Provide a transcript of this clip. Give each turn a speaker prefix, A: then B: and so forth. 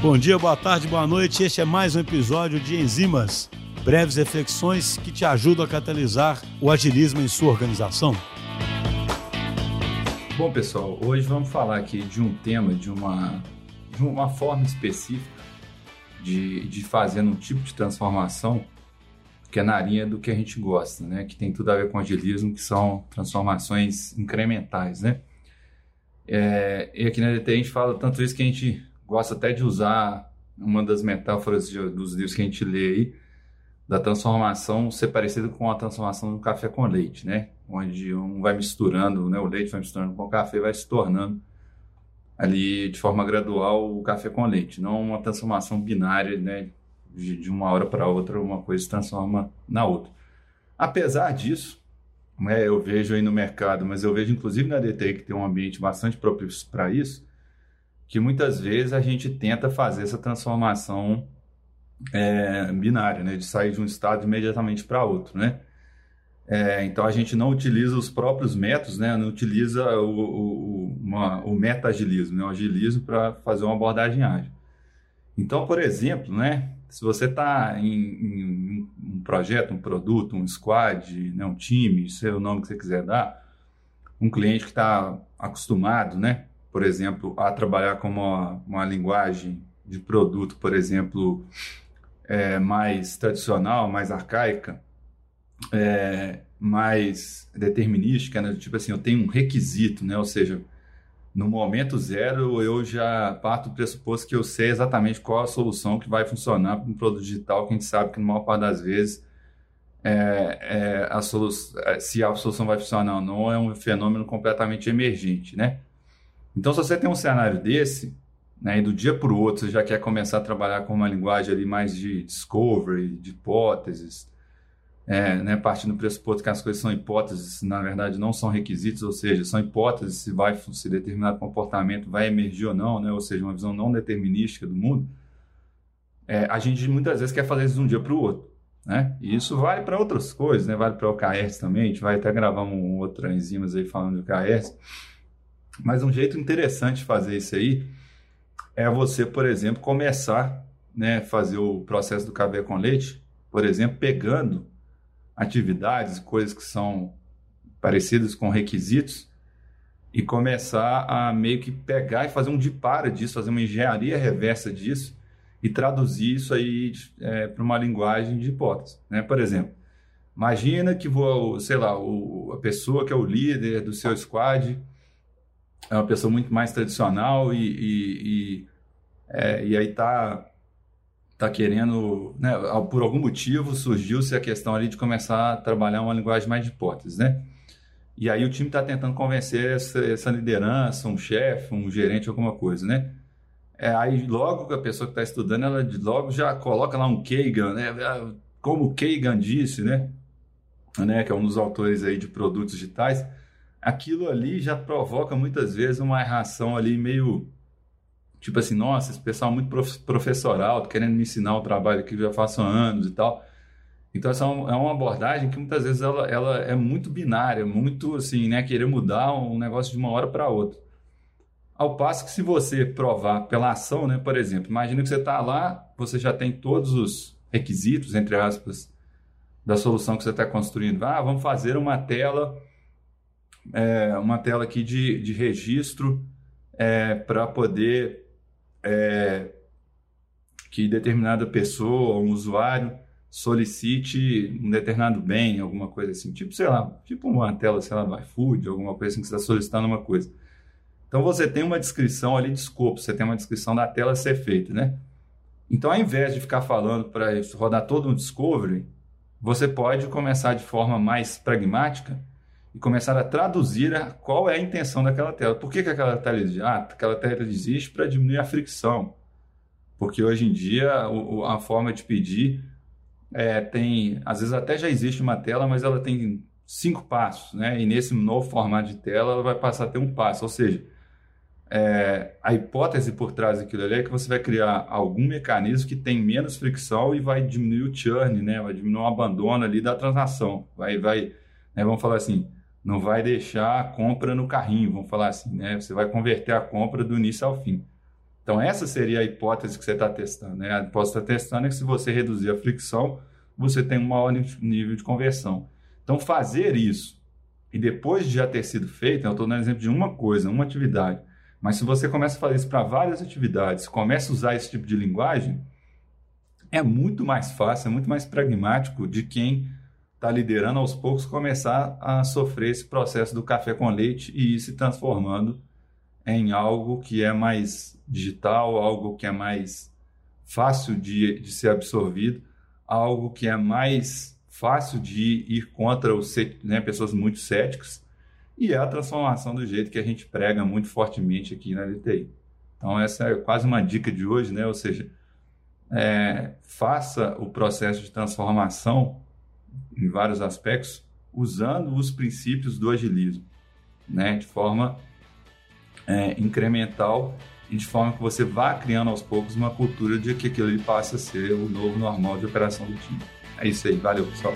A: Bom dia, boa tarde, boa noite. Este é mais um episódio de Enzimas, breves reflexões que te ajudam a catalisar o agilismo em sua organização.
B: Bom, pessoal, hoje vamos falar aqui de um tema, de uma, de uma forma específica de, de fazer um tipo de transformação que é na linha do que a gente gosta, né? Que tem tudo a ver com agilismo, que são transformações incrementais, né? É, e aqui na DT a gente fala tanto isso que a gente gosta até de usar uma das metáforas de, dos livros que a gente lê aí, da transformação ser parecido com a transformação do café com leite, né? Onde um vai misturando, né? O leite vai misturando com o café, vai se tornando ali de forma gradual o café com leite, não uma transformação binária, né? De, de uma hora para outra, uma coisa se transforma na outra. Apesar disso, né, eu vejo aí no mercado, mas eu vejo inclusive na DTI que tem um ambiente bastante propício para isso, que muitas vezes a gente tenta fazer essa transformação é, binária, né, de sair de um estado imediatamente para outro, né? É, então a gente não utiliza os próprios métodos, né? Não utiliza o, o, uma, o meta-agilismo, né? o agilismo para fazer uma abordagem ágil. Então, por exemplo, né? Se você está em, em, um projeto, um produto, um squad, né? um time, seja o nome que você quiser dar, um cliente que está acostumado, né? Por exemplo, a trabalhar com uma, uma linguagem de produto, por exemplo, é, mais tradicional, mais arcaica, é, mais determinística, né? tipo assim, eu tenho um requisito, né? ou seja, no momento zero eu já parto do pressuposto que eu sei exatamente qual a solução que vai funcionar para um produto digital que a gente sabe que na maior parte das vezes é, é a solução, é, se a solução vai funcionar ou não é um fenômeno completamente emergente, né? Então, se você tem um cenário desse, né, e do dia para o outro você já quer começar a trabalhar com uma linguagem ali mais de discovery, de hipóteses, é, né, partindo do pressuposto que as coisas são hipóteses, na verdade não são requisitos, ou seja, são hipóteses se vai se determinado comportamento vai emergir ou não, né, ou seja, uma visão não determinística do mundo, é, a gente muitas vezes quer fazer isso de um dia para o outro. Né? E isso vale para outras coisas, né? vale para o OKRs também, a gente vai até gravar um outro enzimas aí falando de OKRs, mas um jeito interessante de fazer isso aí é você, por exemplo, começar né, fazer o processo do café com leite, por exemplo, pegando atividades, coisas que são parecidas com requisitos e começar a meio que pegar e fazer um dipara disso, fazer uma engenharia reversa disso e traduzir isso aí é, para uma linguagem de hipótese. Né? Por exemplo, imagina que vou, sei lá, o, a pessoa que é o líder do seu squad é uma pessoa muito mais tradicional e, e, e, é, e aí tá tá querendo, né, por algum motivo surgiu-se a questão ali de começar a trabalhar uma linguagem mais de hipóteses, né? E aí o time está tentando convencer essa, essa, liderança, um chefe, um gerente, alguma coisa, né? É, aí logo a pessoa que está estudando, ela logo já coloca lá um Kagan, né? Como o Kagan disse, né? né? Que é um dos autores aí de produtos digitais aquilo ali já provoca muitas vezes uma reação ali meio tipo assim, nossa, esse pessoal é muito professoral, querendo me ensinar o trabalho que eu já faço há anos e tal. Então essa é, é uma abordagem que muitas vezes ela, ela é muito binária, muito assim, né, querer mudar um negócio de uma hora para outra. Ao passo que se você provar pela ação, né, por exemplo, imagina que você está lá, você já tem todos os requisitos, entre aspas, da solução que você está construindo. Ah, vamos fazer uma tela é, uma tela aqui de, de registro é, para poder é, que determinada pessoa, um usuário, solicite um determinado bem, alguma coisa assim, tipo, sei lá, tipo uma tela, sei lá, do iFood, alguma coisa assim que você está solicitando uma coisa. Então você tem uma descrição ali de escopo, você tem uma descrição da tela a ser feita, né? Então, ao invés de ficar falando para rodar todo um discovery, você pode começar de forma mais pragmática e começar a traduzir a, qual é a intenção daquela tela. Por que, que aquela tela existe? Ah, aquela tela existe para diminuir a fricção. Porque hoje em dia o, a forma de pedir é, tem, às vezes até já existe uma tela, mas ela tem cinco passos, né? E nesse novo formato de tela ela vai passar a ter um passo. Ou seja, é, a hipótese por trás daquilo ali é que você vai criar algum mecanismo que tem menos fricção e vai diminuir o churn, né? Vai diminuir o abandono ali da transação. Vai, vai, né? vamos falar assim, não vai deixar a compra no carrinho, vamos falar assim, né? Você vai converter a compra do início ao fim. Então, essa seria a hipótese que você está testando. Né? A hipótese que está testando é que se você reduzir a fricção, você tem um maior nível de conversão. Então, fazer isso, e depois de já ter sido feito, eu estou dando exemplo de uma coisa, uma atividade, mas se você começa a fazer isso para várias atividades, começa a usar esse tipo de linguagem, é muito mais fácil, é muito mais pragmático de quem está liderando aos poucos começar a sofrer esse processo do café com leite e ir se transformando em algo que é mais digital, algo que é mais fácil de, de ser absorvido, algo que é mais fácil de ir contra os, né, pessoas muito céticas, e é a transformação do jeito que a gente prega muito fortemente aqui na LTI. Então, essa é quase uma dica de hoje, né? ou seja, é, faça o processo de transformação em vários aspectos usando os princípios do agilismo, né? de forma é, incremental e de forma que você vá criando aos poucos uma cultura de que aquilo ali passe a ser o novo normal de operação do time. É isso aí, valeu pessoal.